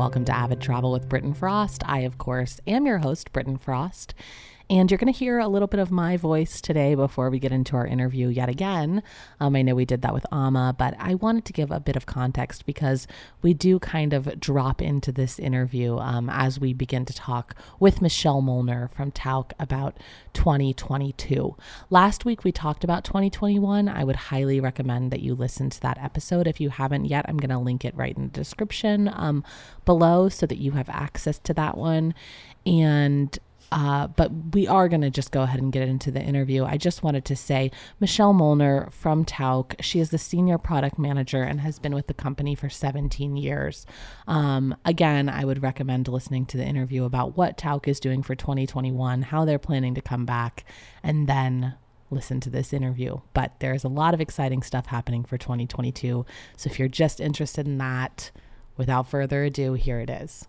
welcome to Avid Travel with Britton Frost. I, of course, am your host, Britton Frost. And you're going to hear a little bit of my voice today before we get into our interview yet again. Um, I know we did that with Ama, but I wanted to give a bit of context because we do kind of drop into this interview um, as we begin to talk with Michelle Molnar from Tauck about 2022. Last week we talked about 2021. I would highly recommend that you listen to that episode. If you haven't yet, I'm going to link it right in the description um, below so that you have access to that one. And uh, but we are going to just go ahead and get into the interview. I just wanted to say Michelle Molnar from Tauck, she is the senior product manager and has been with the company for 17 years. Um, again, I would recommend listening to the interview about what Tauck is doing for 2021, how they're planning to come back, and then listen to this interview. But there's a lot of exciting stuff happening for 2022. So if you're just interested in that, without further ado, here it is.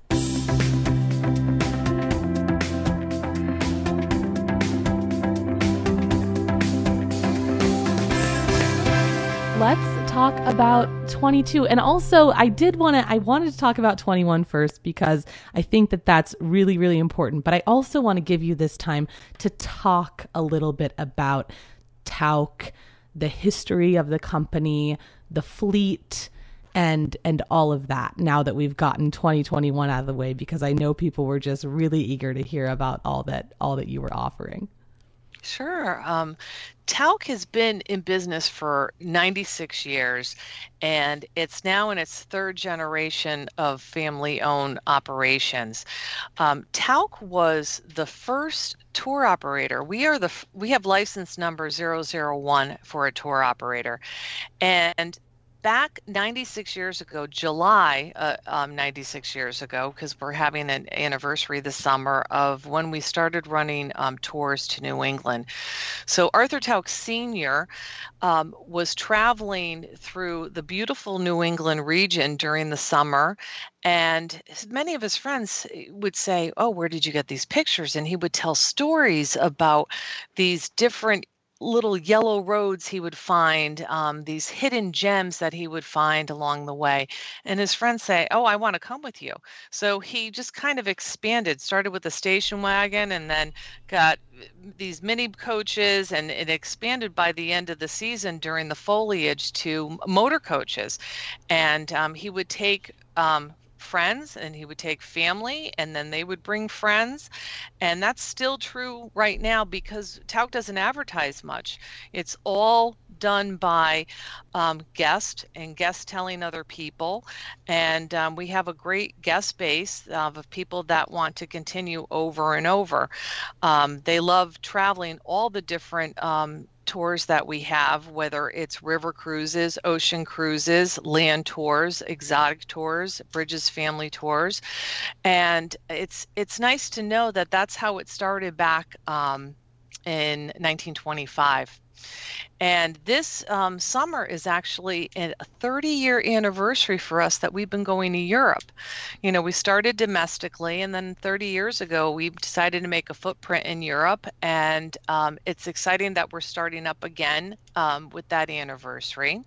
Let's talk about 22 and also i did want to i wanted to talk about 21 first because i think that that's really really important. But i also want to give you this time to talk a little bit about tauck the history of the company the fleet and and all of that now that we've gotten 2021 out of the way because i know people were just really eager to hear about all that all that you were offering Sure. Um, Tauck has been in business for 96 years, and it's now in its third generation of family owned operations. Um, Tauck was the first tour operator. We are the we have license number 001 for a tour operator, and back 96 years ago, July, uh, um, 96 years ago, because we're having an anniversary this summer of when we started running um, tours to New England. So Arthur Tauck Sr. Um, was traveling through the beautiful New England region during the summer. And many of his friends would say, Oh, where did you get these pictures? And he would tell stories about these different little yellow roads he would find, um, these hidden gems that he would find along the way. And his friends say, Oh, I want to come with you. So he just kind of expanded, started with a station wagon and then got uh, these mini coaches, and it expanded by the end of the season during the foliage to motor coaches. And um, he would take um, friends and he would take family and then they would bring friends. And that's still true right now because Tauck doesn't advertise much. It's all done by um, guest and guest telling other people. And um, we have a great guest base of people that want to continue over and over. Um, they love traveling all the different um, tours that we have, whether it's river cruises, ocean cruises, land tours, exotic tours, Bridges family tours, and it's it's nice to know that that's how it started back um, in 1925. And this um, summer is actually a 30 year anniversary for us that we've been going to Europe. You know, we started domestically, and then 30 years ago, we decided to make a footprint in Europe. And um, it's exciting that we're starting up again um, with that anniversary.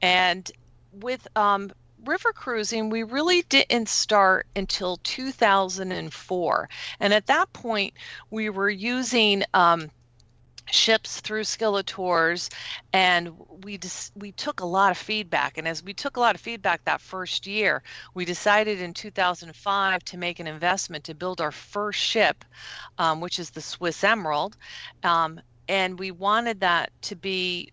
And with um, river cruising, we really didn't start until 2004. And at that point, we were using um, ships through Scylla Tours, and we we took a lot of feedback. And as we took a lot of feedback that first year, we decided in 2005 to make an investment to build our first ship, um, which is the Swiss Emerald, um, and we wanted that to be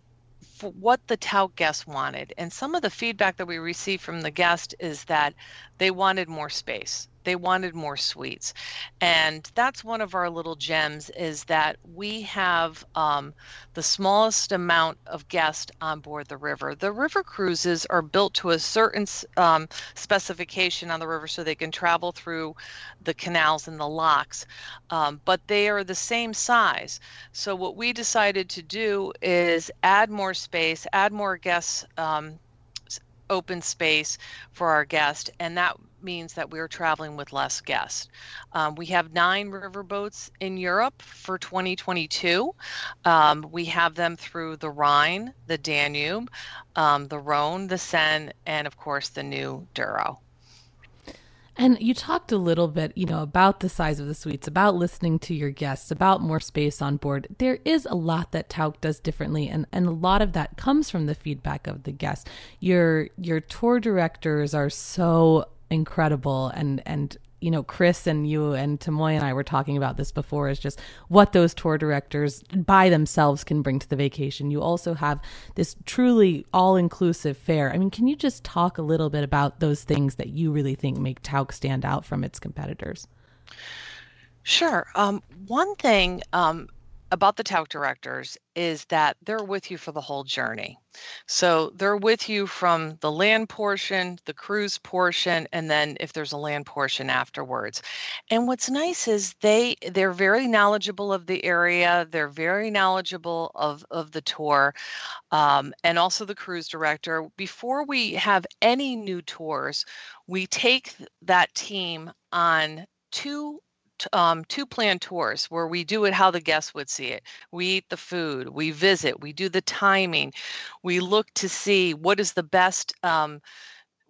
what the tout guests wanted. And some of the feedback that we received from the guest is that they wanted more space they wanted more suites and that's one of our little gems is that we have um, the smallest amount of guests on board the river. The river cruises are built to a certain um, specification on the river so they can travel through the canals and the locks. Um, but they are the same size. So what we decided to do is add more space add more guests um, open space for our guests, and that means that we're traveling with less guests. Um, we have nine riverboats in Europe for 2022. Um, we have them through the Rhine, the Danube, um, the Rhone, the Seine, and of course the new Douro. And you talked a little bit, you know, about the size of the suites, about listening to your guests, about more space on board. There is a lot that Tauck does differently, and, and a lot of that comes from the feedback of the guests. Your your tour directors are so incredible and and you know, Chris and you and Tamoy and I were talking about this before is just what those tour directors by themselves can bring to the vacation. You also have this truly all inclusive fare. I mean, can you just talk a little bit about those things that you really think make Tauck stand out from its competitors? Sure. Um, one thing um, about the Tauck directors is that they're with you for the whole journey. So they're with you from the land portion, the cruise portion, and then if there's a land portion afterwards. And what's nice is they they're very knowledgeable of the area. They're very knowledgeable of of the tour, um, and also the cruise director. Before we have any new tours, we take that team on two um, two planned tours where we do it how the guests would see it. We eat the food, we visit, we do the timing, we look to see what is the best um,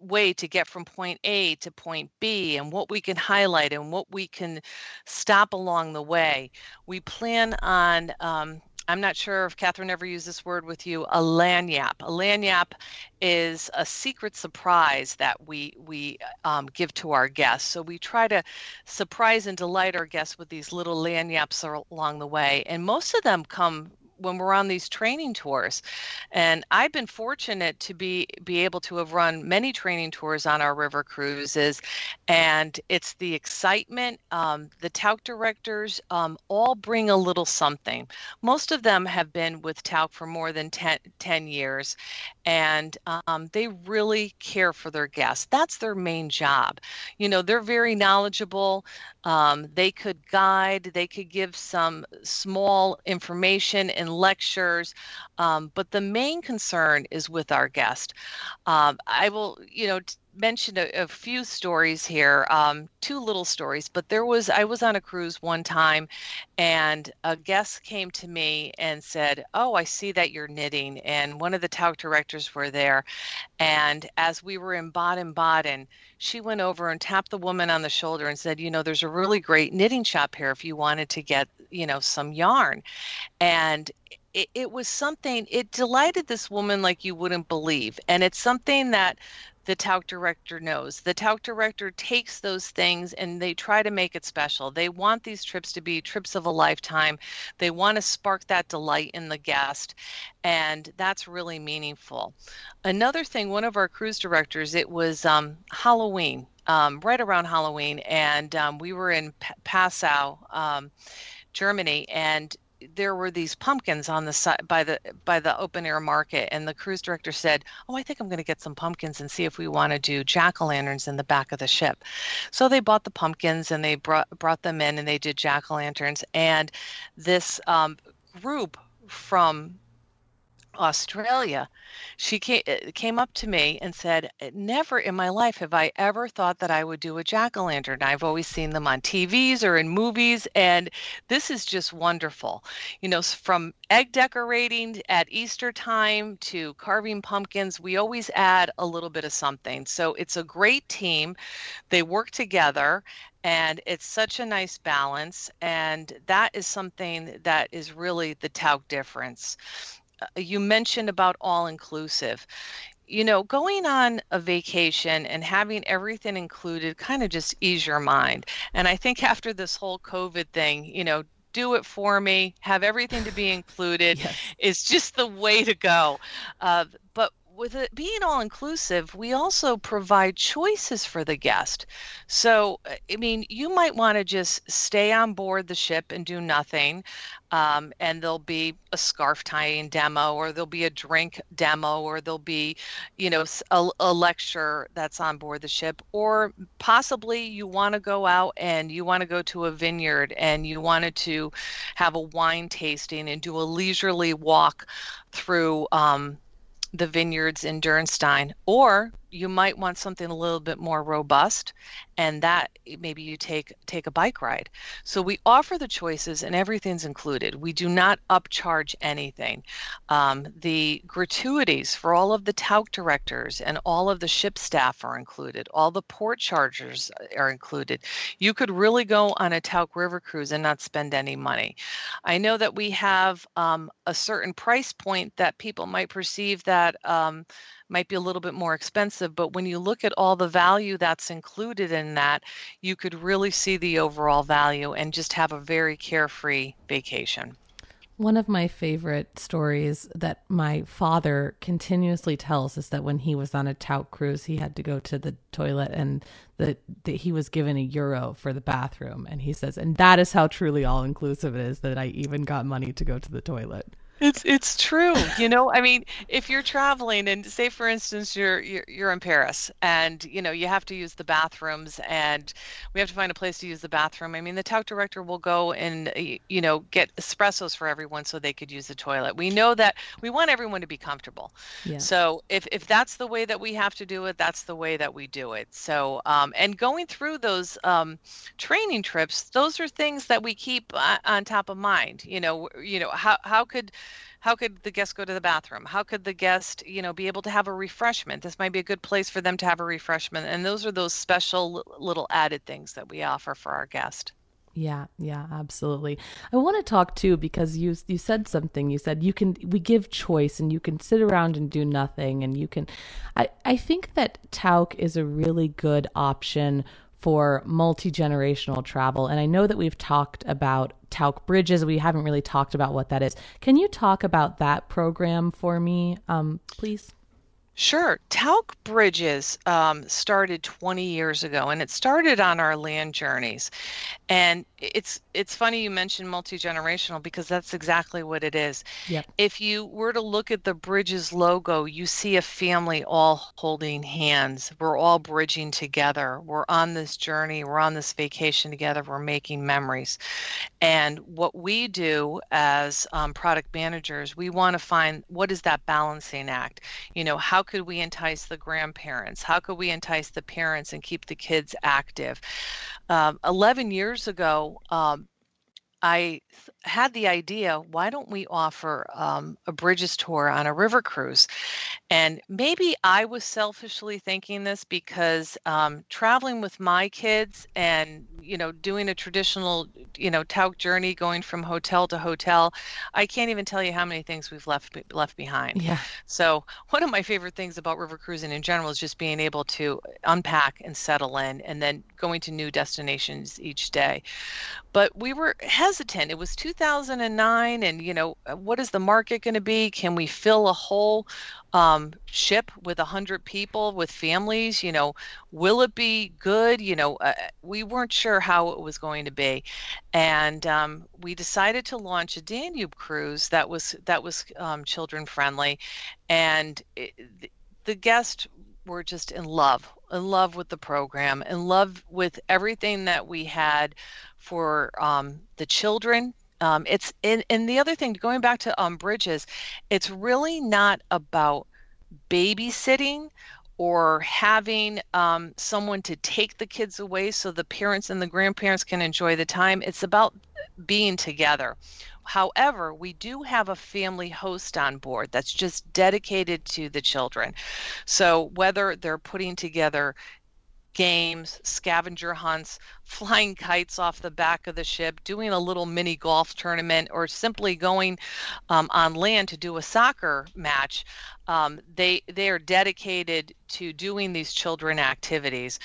way to get from point A to point B and what we can highlight and what we can stop along the way. We plan on um, I'm not sure if Catherine ever used this word with you, a lagniappe. A lagniappe is a secret surprise that we we um, give to our guests. So we try to surprise and delight our guests with these little lagniappes along the way, and most of them come when we're on these training tours. And i've been fortunate to be be able to have run many training tours on our river cruises. And it's the excitement um, the Tauck directors um, all bring a little something. Most of them have been with Tauck for more than 10, 10 years. And um, they really care for their guests. That's their main job. You know they're very knowledgeable. Um, they could guide. They could give some small information and lectures, um, but the main concern is with our guest. Um, I will, you know, t- mention a, a, few stories here, um, two little stories, but there was, I was on a cruise one time and a guest came to me and said, Oh, I see that you're knitting. And one of the Tauck directors were there. And as we were in Baden Baden, she went over and tapped the woman on the shoulder and said, You know, there's a really great knitting shop here if you wanted to get, you know, some yarn. And it, it was something, it delighted this woman like you wouldn't believe. And it's something that the Tauck director knows. The Tauck director takes those things and they try to make it special. They want these trips to be trips of a lifetime. They want to spark that delight in the guest, and that's really meaningful. Another thing, one of our cruise directors, it was um, Halloween, um, right around Halloween, and um, we were in P- Passau. Um, Germany, and there were these pumpkins on the side by the by the open air market and the cruise director said oh i think i'm going to get some pumpkins and see if we want to do jack-o'-lanterns in the back of the ship. So they bought the pumpkins and they brought brought them in and they did jack-o'-lanterns and this um, group from Australia, she came, uh, came up to me and said, Never in my life have I ever thought that I would do a jack o' lantern. I've always seen them on TVs or in movies, and this is just wonderful. You know, from egg decorating at Easter time to carving pumpkins, we always add a little bit of something. So it's a great team. They work together and it's such a nice balance and that is something that is really the Tauck difference you mentioned about all inclusive you know, going on a vacation and having everything included kind of just ease your mind. And I think after this whole COVID thing, you know, do it for me, have everything to be included yes. is just the way to go. Uh, but with it being all inclusive, we also provide choices for the guest. So, I mean, you might want to just stay on board the ship and do nothing. Um, and there'll be a scarf tying demo, or there'll be a drink demo, or there'll be, you know, a, a lecture that's on board the ship. Or possibly you want to go out and you want to go to a vineyard and you wanted to have a wine tasting and do a leisurely walk through. Um, the vineyards in Dürnstein, or you might want something a little bit more robust and that maybe you take take a bike ride. So we offer the choices and everything's included. We do not upcharge anything. Um, the gratuities for all of the Tauck directors and all of the ship staff are included. All the port chargers are included. You could really go on a Tauck river cruise and not spend any money. I know that we have um, a certain price point that people might perceive that um, might be a little bit more expensive, but when you look at all the value that's included in that, you could really see the overall value and just have a very carefree vacation. One of my favorite stories that my father continuously tells is that when he was on a Tauck cruise, he had to go to the toilet and that he was given a euro for the bathroom. And he says, and that is how truly all inclusive it is that I even got money to go to the toilet. It's it's true. You know, I mean, if you're traveling and say for instance you're, you're you're in Paris and you know, you have to use the bathrooms and we have to find a place to use the bathroom. I mean, the Tauck director will go and you know, get espressos for everyone so they could use the toilet. We know that we want everyone to be comfortable. Yeah. So if if that's the way that we have to do it, that's the way that we do it. So um and going through those um training trips, those are things that we keep uh, on top of mind. You know, you know, how how could how could the guest go to the bathroom how could the guest you know be able to have a refreshment this might be a good place for them to have a refreshment and those are those special little added things that we offer for our guest yeah, yeah, absolutely. I want to talk too because you you said something. You said you can we give choice and you can sit around and do nothing and you can I I think that Tauck is a really good option for multi generational travel. And I know that we've talked about Tauck Bridges. We haven't really talked about what that is. Can you talk about that program for me, um, please? Sure. Tauck Bridges um, started 20 years ago, and it started on our land journeys. And it's it's funny you mentioned multi generational because that's exactly what it is. Yep. If you were to look at the Bridges logo, you see a family all holding hands. We're all bridging together. We're on this journey. We're on this vacation together. We're making memories. And what we do as um, product managers, we want to find what is that balancing act. You know, how could we entice the grandparents? How could we entice the parents and keep the kids active? Um, 11 years ago, um, I had the idea why don't we offer um, a bridges tour on a river cruise? And maybe I was selfishly thinking this because um, traveling with my kids and you know doing a traditional you know Tauck journey, going from hotel to hotel, I can't even tell you how many things we've left left behind. Yeah. So one of my favorite things about river cruising in general is just being able to unpack and settle in, and then going to new destinations each day. But we were hesitant. It was 2009, and you know, uh, what is the market going to be? Can we fill a whole um, ship with 100 people with families? You know, will it be good? You know, uh, we weren't sure how it was going to be, and um, we decided to launch a Danube cruise that was that was um, children friendly, and it, the guests were just in love in love with the program in love with everything that we had for um, the children. Um, it's and, and the other thing, going back to um, bridges, it's really not about babysitting or having um, someone to take the kids away so the parents and the grandparents can enjoy the time. It's about being together. However, we do have a family host on board that's just dedicated to the children. So whether they're putting together games, scavenger hunts, flying kites off the back of the ship, doing a little mini golf tournament, or simply going um, on land to do a soccer match. Um, they they are dedicated to doing these children activities.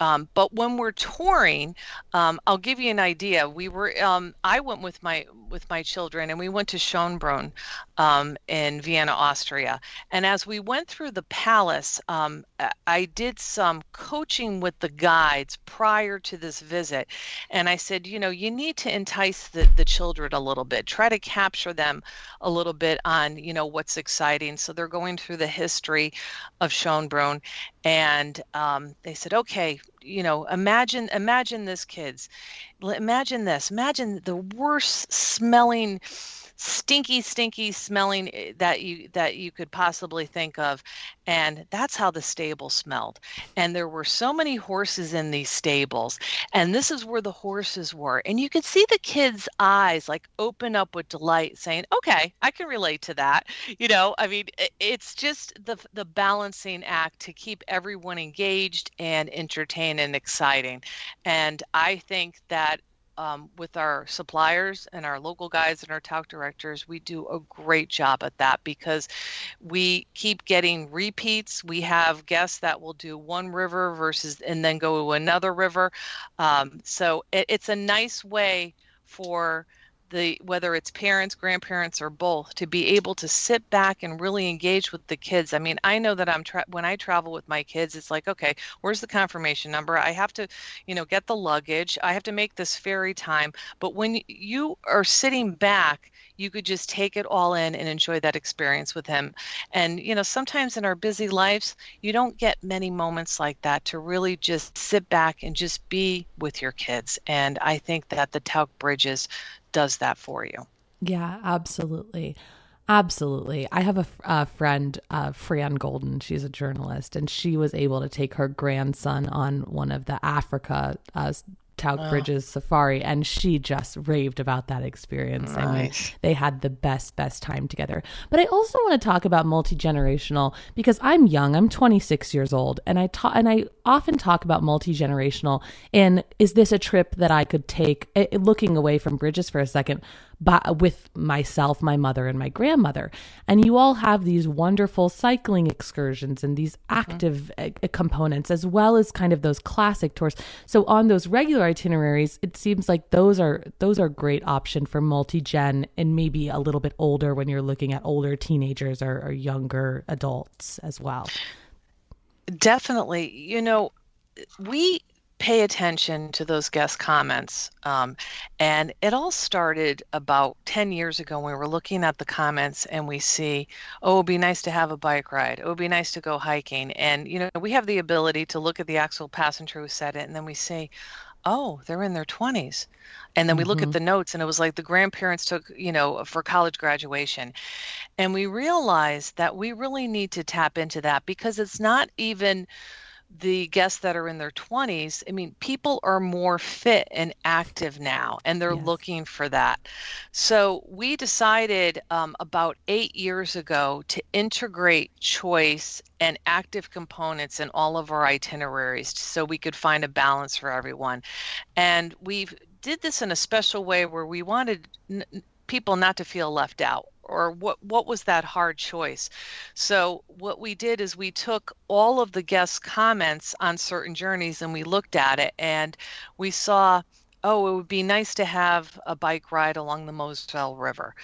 Um, but when we're touring, um, I'll give you an idea. We were, um, I went with my with my children, and we went to Schönbrunn um, in Vienna, Austria. And as we went through the palace, um, I did some coaching with the guides prior to this visit, and I said, you know, you need to entice the the children a little bit, try to capture them a little bit on, you know, what's exciting. So they're going through the history of Schönbrunn, and um, they said, okay, you know, imagine imagine this, kids. Imagine this. Imagine the worst smelling stinky, stinky smelling eh, that you that you could possibly think of, and that's how the stable smelled. And there were so many horses in these stables, and this is where the horses were, and you could see the kids' eyes like open up with delight, saying, "Okay, I can relate to that." You know, I mean, it's just the the balancing act to keep everyone engaged and entertained and exciting, and I think that um, with our suppliers and our local guides and our Tauck directors, we do a great job at that because we keep getting repeats. We have guests that will do one river versus and then go to another river. Um, so it, it's a nice way for the whether it's parents grandparents or both to be able to sit back and really engage with the kids. I mean i know that i'm tra- when i travel with my kids it's like okay where's the confirmation number? I have to you know get the luggage. I have to make this ferry time. But when you are sitting back you could just take it all in and enjoy that experience with him. And you know sometimes in our busy lives you don't get many moments like that to really just sit back and just be with your kids. And i think that the Tauck bridges does that for you. Yeah, absolutely. Absolutely. I have a, a friend, uh, Fran Golden. She's a journalist, and she was able to take her grandson on one of the Africa uh, Tauck oh. Bridges Safari, and she just raved about that experience. Nice. I mean, they had the best, best time together. But I also want to talk about multi generational because I'm young. I'm 26 years old, and I talk and I often talk about multi generational. And is this a trip that I could take? Eh, looking away from bridges for a second, but with myself, my mother, and my grandmother. And you all have these wonderful cycling excursions and these mm-hmm. active mm-hmm. components, as well as kind of those classic tours. So on those regular itineraries, it seems like those are those are great option for multi-gen and maybe a little bit older when you're looking at older teenagers or, or younger adults as well. Definitely. You know, we pay attention to those guest comments. Um, and it all started about 10 years ago when we were looking at the comments and we see, oh, it'd be nice to have a bike ride. Oh, it'd be nice to go hiking. And, you know, we have the ability to look at the actual passenger who said it and then we say, oh, they're in their 20s. And then we mm-hmm. look at mm-hmm. the notes and it was like the grandparents took, you know, for college graduation. And we realized that we really need to tap into that because it's not even the guests that are in their 20s, I mean, people are more fit and active now, and they're yes. looking for that. So we decided um, about eight years ago to integrate choice and active components in all of our itineraries so we could find a balance for everyone. And we did this in a special way where we wanted n- people not to feel left out or what what was that hard choice so what we did is we took all of the guests comments on certain journeys and we looked at it and we saw oh, it would be nice to have a bike ride along the Moselle River.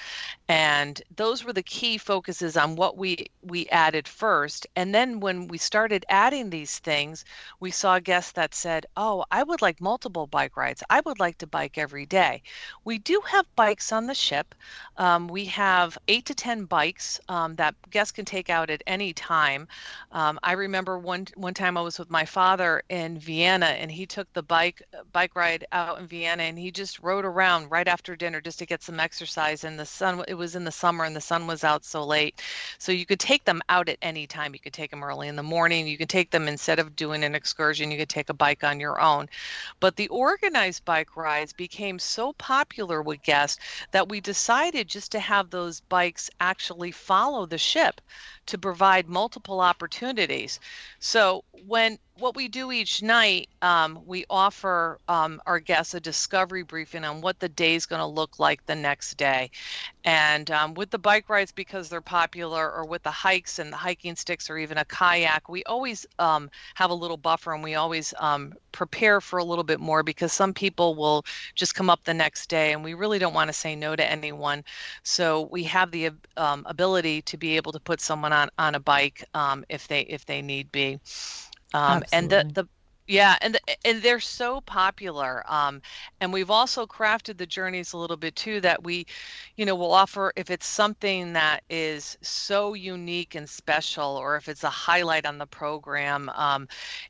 And those were the key focuses on what we we added first. And then when we started adding these things, we saw guests that said, "Oh, I would like multiple bike rides. I would like to bike every day." We do have bikes on the ship. Um, we have eight to ten bikes um, that guests can take out at any time. Um, I remember one one time I was with my father in Vienna, and he took the bike bike ride out in Vienna, and he just rode around right after dinner just to get some exercise. And the sun it was in the summer and the sun was out so late. So you could take them out at any time. You could take them early in the morning. You could take them instead of doing an excursion, you could take a bike on your own. But the organized bike rides became so popular with guests that we decided just to have those bikes actually follow the ship to provide multiple opportunities. So when what we do each night, um, we offer um, our guests a discovery briefing on what the day is going to look like the next day. And um, with the bike rides, because they're popular, or with the hikes and the hiking sticks, or even a kayak, we always um, have a little buffer and we always um, prepare for a little bit more because some people will just come up the next day and we really don't want to say no to anyone. So we have the um, ability to be able to put someone on, on a bike if they if they need be. Um, and the, the yeah, and the, and they're so popular. Um, and we've also crafted the journeys a little bit too that we, you know, will offer if it's something that is so unique and special, or if it's a highlight on the program, um,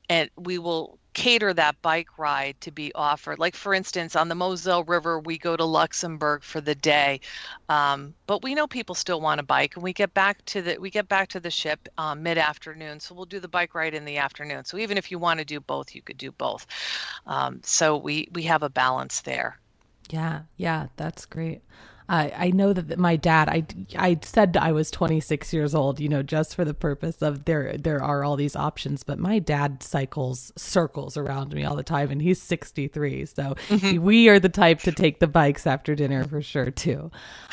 and we will cater that bike ride to be offered. Like for instance, on the Moselle River, we go to Luxembourg for the day, um, but we know people still want a bike, and we get back to the we get back to the ship um, mid afternoon. So we'll do the bike ride in the afternoon. So even if you want to do both, you could do both. Um, so we we have a balance there. Yeah, yeah, that's great. I, I know that my dad, I, I said I was 26 years old, you know, just for the purpose of there, there are all these options, but my dad cycles circles around me all the time and he's 63. So mm-hmm. we are the type to take the bikes after dinner for sure too.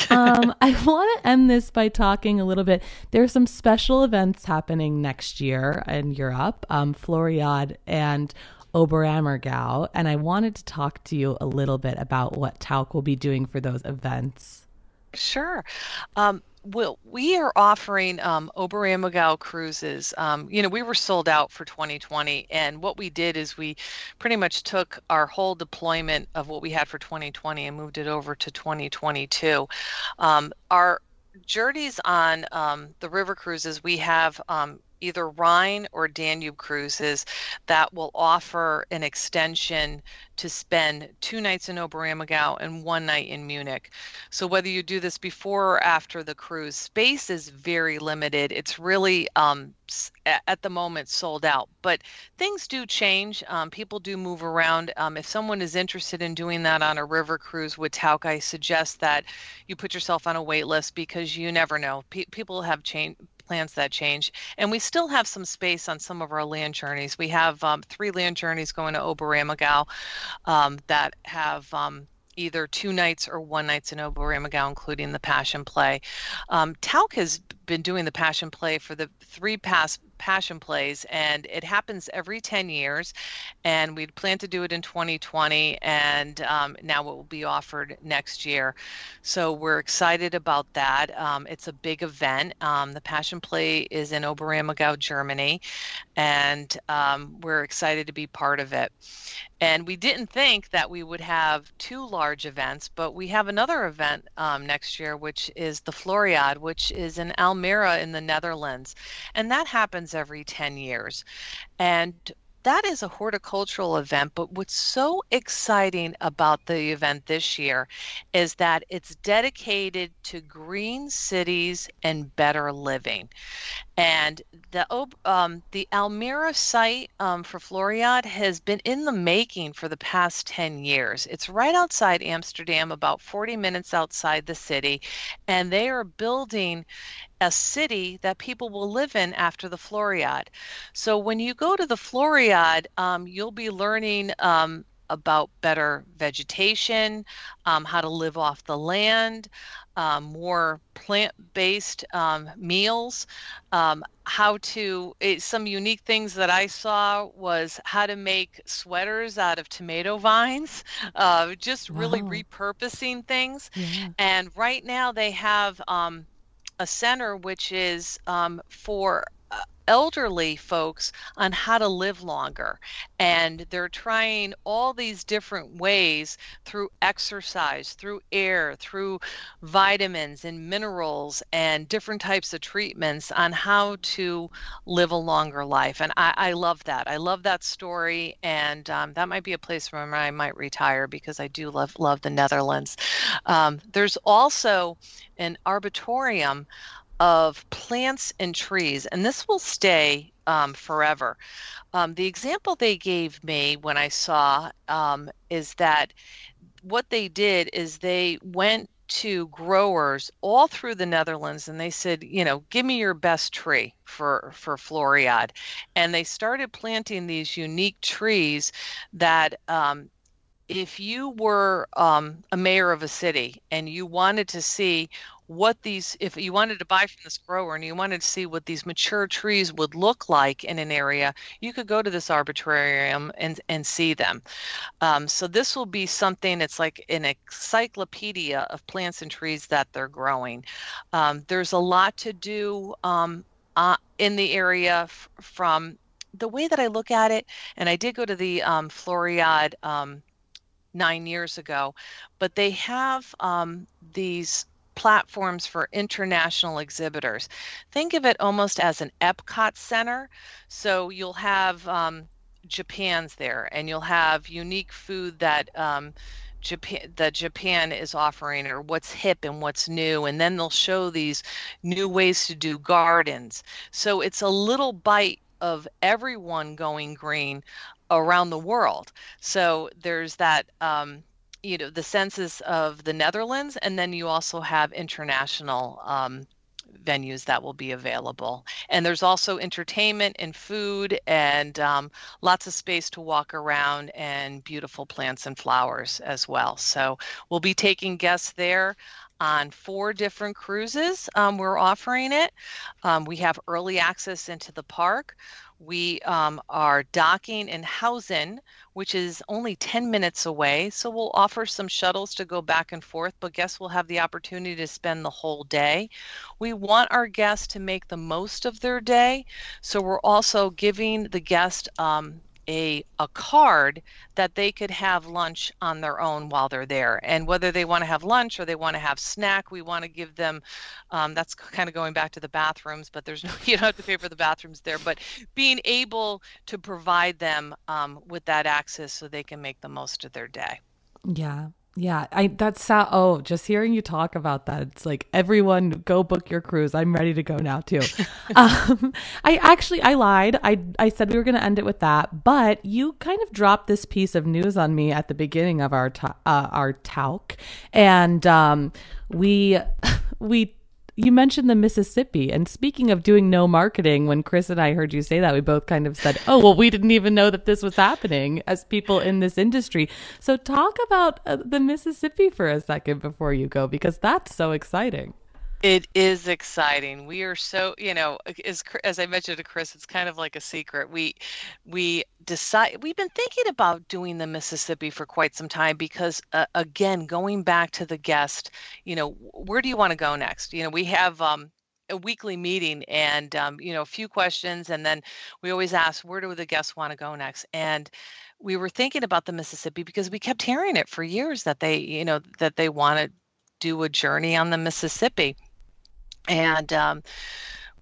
Um, I want to end this by talking a little bit. There are some special events happening next year in Europe, um, Floriade and Oberammergau, and I wanted to talk to you a little bit about what Tauck will be doing for those events. Sure. Um, well, we are offering um, Oberammergau cruises. Um, you know, we were sold out for 2020, and what we did is we pretty much took our whole deployment of what we had for 2020 and moved it over to 2022. Um, our journeys on um, the river cruises, we have um, either Rhine or Danube cruises that will offer an extension to spend two nights in Oberammergau and one night in Munich. So whether you do this before or after the cruise, space is very limited. It's really um, at the moment sold out, but things do change. Um, people do move around. Um, if someone is interested in doing that on a river cruise with Tauck, I suggest that you put yourself on a wait list because you never know. Pe- people have changed plans that change. And we still have some space on some of our land journeys. We have um, three land journeys going to Oberammergau um, that have um, either two nights or one nights in Oberammergau, including the Passion Play. Um, Tauck has been doing the Passion Play for the three past passion plays and it happens every 10 years and we'd plan to do it in 2020 and um, now it will be offered next year. So we're excited about that. Um, it's a big event. Um, the passion play is in oberammergau germany and um, we're excited to be part of it. And we didn't think that we would have two large events but we have another event um, next year which is the floriade which is in almere in the netherlands. And that happens happens every 10 years. And that is a horticultural event, but what's so exciting about the event this year is that it's dedicated to green cities and better living. And the um, the Almere site um, for Floriade has been in the making for the past 10 years. It's right outside Amsterdam, about 40 minutes outside the city, and they are building a city that people will live in after the Floriade. So when you go to the Floriade, um, you'll be learning um, about better vegetation, um, how to live off the land, um, more plant-based um, meals, um, how to. It, some unique things that I saw was how to make sweaters out of tomato vines, uh, just really wow. repurposing things. Yeah. And right now they have um, a center which is um, for elderly folks on how to live longer. And they're trying all these different ways through exercise, through air, through vitamins and minerals and different types of treatments on how to live a longer life. And I, I love that. I love that story. And um, that might be a place where I might retire because I do love, love the Netherlands. Um, there's also an arboretum of plants and trees, and this will stay um, forever. Um, the example they gave me when I saw um, is that what they did is they went to growers all through the Netherlands and they said, you know, give me your best tree for for Floriade, and they started planting these unique trees that um, if you were um, a mayor of a city and you wanted to see what these if you wanted to buy from this grower and you wanted to see what these mature trees would look like in an area you could go to this arboretum and and see them. Um, so this will be something it's like an encyclopedia of plants and trees that they're growing. Um, there's a lot to do um, uh, in the area f- from the way that i look at it and i did go to the um, floriade um, nine years ago but they have um, these platforms for international exhibitors. Think of it almost as an Epcot center. So you'll have um, Japan's there, and you'll have unique food that um, Japan that Japan is offering, or what's hip and what's new, and then they'll show these new ways to do gardens. So it's a little bite of everyone going green around the world. So there's that. Um, you know the census of the Netherlands, and then you also have international um, venues that will be available. And there's also entertainment and food and um, lots of space to walk around and beautiful plants and flowers as well. So we'll be taking guests there on four different cruises. Um, we're offering it. Um, we have early access into the park. We um, are docking in Hausen, which is only 10 minutes away. So we'll offer some shuttles to go back and forth, but guests will have the opportunity to spend the whole day. We want our guests to make the most of their day. So we're also giving the guest um, a, a card that they could have lunch on their own while they're there. And whether they want to have lunch or they want to have snack, we want to give them. Um, that's kind of going back to the bathrooms, but there's no you don't have to pay for the bathrooms there. But being able to provide them um, with that access so they can make the most of their day. Yeah, yeah, I that's so, oh, just hearing you talk about that, it's like everyone go book your cruise. I'm ready to go now too. um, I actually I lied. I I said we were going to end it with that, but you kind of dropped this piece of news on me at the beginning of our ta- uh, our talk, and um, we we you mentioned the Mississippi. And speaking of doing no marketing, when Chris and I heard you say that, we both kind of said, oh, well, we didn't even know that this was happening as people in this industry. So talk about uh, the Mississippi for a second before you go, because that's so exciting. It is exciting. We are so, you know, as as I mentioned to Chris, it's kind of like a secret. We we decide we've been thinking about doing the Mississippi for quite some time because uh, again, going back to the guest, you know, where do you want to go next? You know, we have um a weekly meeting and um, you know a few questions and then we always ask where do the guests want to go next and we were thinking about the mississippi because we kept hearing it for years that they you know that they want to do a journey on the mississippi and um,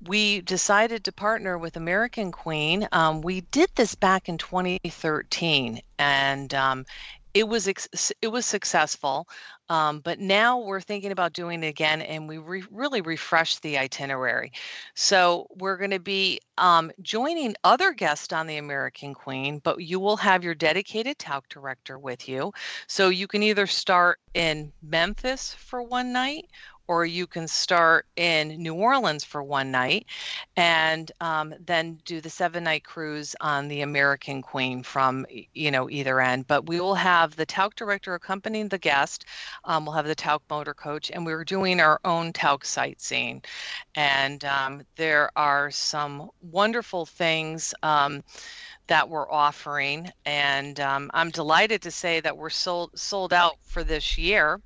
we decided to partner with American Queen. Um, we did this back in 2013, and um, it was ex- it was successful. Um, but now we're thinking about doing it again, and we re- really refreshed the itinerary. So we're going to be um, joining other guests on the American Queen, but you will have your dedicated Tauck director with you. So you can either start in Memphis for one night or you can start in New Orleans for one night and um, then do the seven night cruise on the American Queen from you know either end. But we will have the Tauck director accompanying the guest. Um, we'll have the Tauck motor coach, and we're doing our own Tauck sightseeing. And um, there are some wonderful things um, that we're offering, and um, I'm delighted to say that we're sold sold out for this year.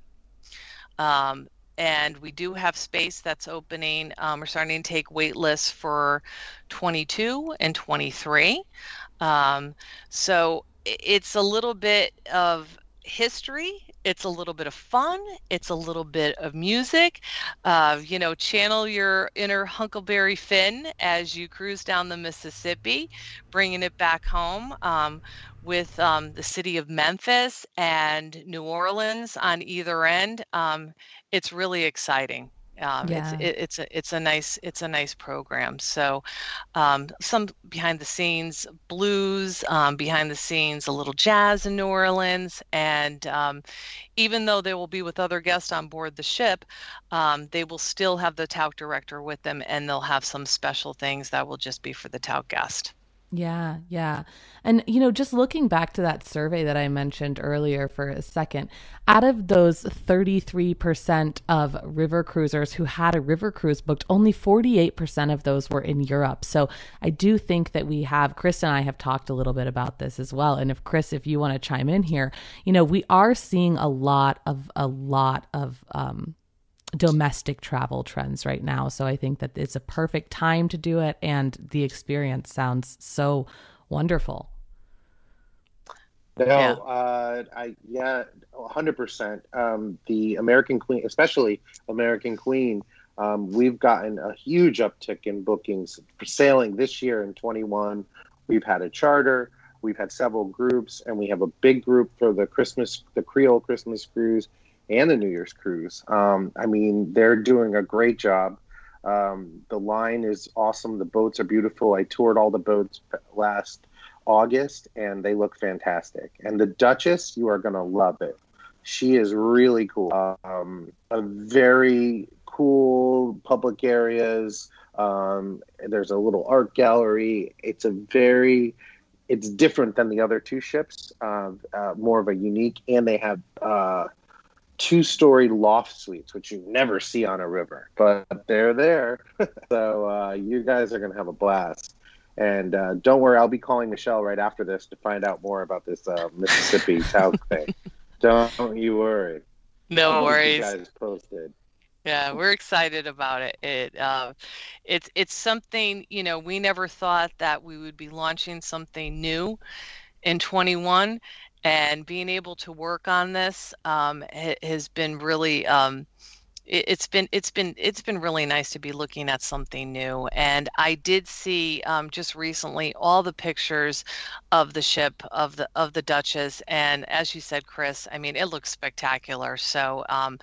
Um, and we do have space that's opening. Um, we're starting to take wait lists for 22 and 23. Um, so it's a little bit of history it's a little bit of fun it's a little bit of music uh, you know channel your inner huckleberry finn as you cruise down the mississippi bringing it back home um, with um, the city of memphis and new orleans on either end. Um, it's really exciting um, yeah. it's it, it's a it's a nice it's a nice program. So um, some behind the scenes blues, um, behind the scenes a little jazz in New Orleans, and um, even though they will be with other guests on board the ship, um, they will still have the Tauck director with them, and they'll have some special things that will just be for the Tauck guest. Yeah, yeah. And, you know, just looking back to that survey that I mentioned earlier for a second, out of those 33% of river cruisers who had a river cruise booked, only 48% of those were in Europe. So I do think that we have, Chris and I have talked a little bit about this as well. And if Chris, if you want to chime in here, you know, we are seeing a lot of, a lot of, um, domestic travel trends right now. So I think that it's a perfect time to do it, and the experience sounds so wonderful. No, yeah. Uh, I yeah, hundred um, percent. The American Queen, especially American Queen, um, we've gotten a huge uptick in bookings for sailing this year in 21. We've had a charter. We've had several groups, and we have a big group for the Christmas, the Creole Christmas cruise, and the New Year's cruise. Um, I mean, they're doing a great job. Um, the line is awesome. The boats are beautiful. I toured all the boats last August, and they look fantastic. And the Duchess, you are going to love it. She is really cool. Um, a very cool public areas. Um, there's a little art gallery. It's a very, it's different than the other two ships. Uh, uh, more of a unique, and they have uh, two-story loft suites, which you never see on a river, but they're there. so uh, you guys are gonna have a blast. And uh, don't worry, I'll be calling Michelle right after this to find out more about this uh, Mississippi South thing. Don't you worry. No worries. guys posted. Yeah, we're excited about it. It uh, it's it's something you know we never thought that we would be launching something new in 21, and being able to work on this um, has been really um, it, has been it's been it's been really nice to be looking at something new. And i did see um, just recently all the pictures of the ship of the of the duchess. And as you said chris i mean it looks spectacular. So um,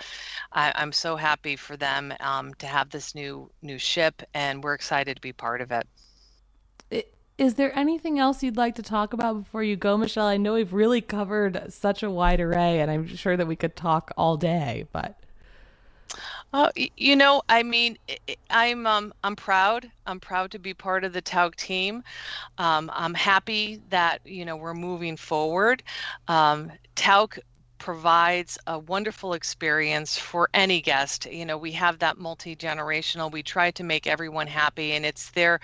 I, am so happy for them um, to have this new new ship and we're excited to be part of it is there anything else you'd like to talk about before you go, Michelle? I know we've really covered such a wide array, and I'm sure that we could talk all day, but. Uh, you know, I mean, I'm um, I'm proud. I'm proud to be part of the Tauck team. Um, I'm happy that you know we're moving forward. Um, Tauck provides a wonderful experience for any guest. You know, we have that multi generational. We try to make everyone happy, and it's there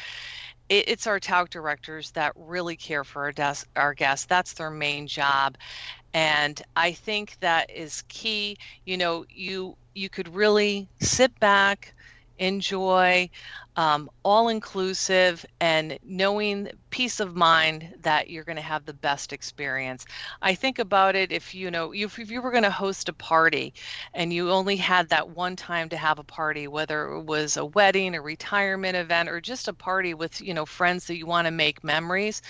it, it's our Tauck directors that really care for our, des- our guests. That's their main job. And I think that is key. You know, you you could really sit back, enjoy, um, all inclusive, and knowing peace of mind that you're going to have the best experience. I think about it if you know if, if you were going to host a party and you only had that one time to have a party, whether it was a wedding, a retirement event, or just a party with you know friends that you want to make memories,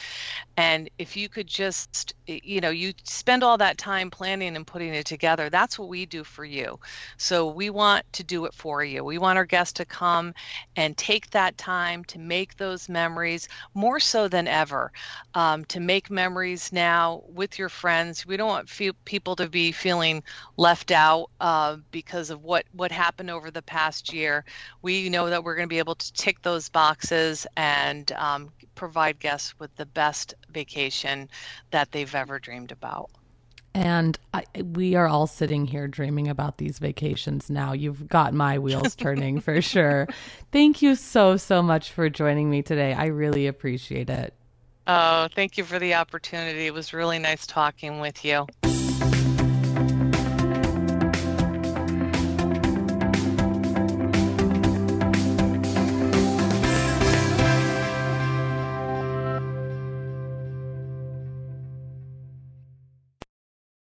and if you could just you know you spend all that time planning and putting it together, that's what we do for you. So we want to do it for you. We want our guests to come and take that time to make those memories more so than ever um, to make memories now with your friends. We don't want fe- people to be feeling left out uh, because of what, what happened over the past year. We know that we're going to be able to tick those boxes and um, provide guests with the best vacation that they've ever dreamed about. And I, we are all sitting here dreaming about these vacations now. You've got my wheels turning for sure. Thank you so, so much for joining me today. I really appreciate it. Oh, thank you for the opportunity. It was really nice talking with you.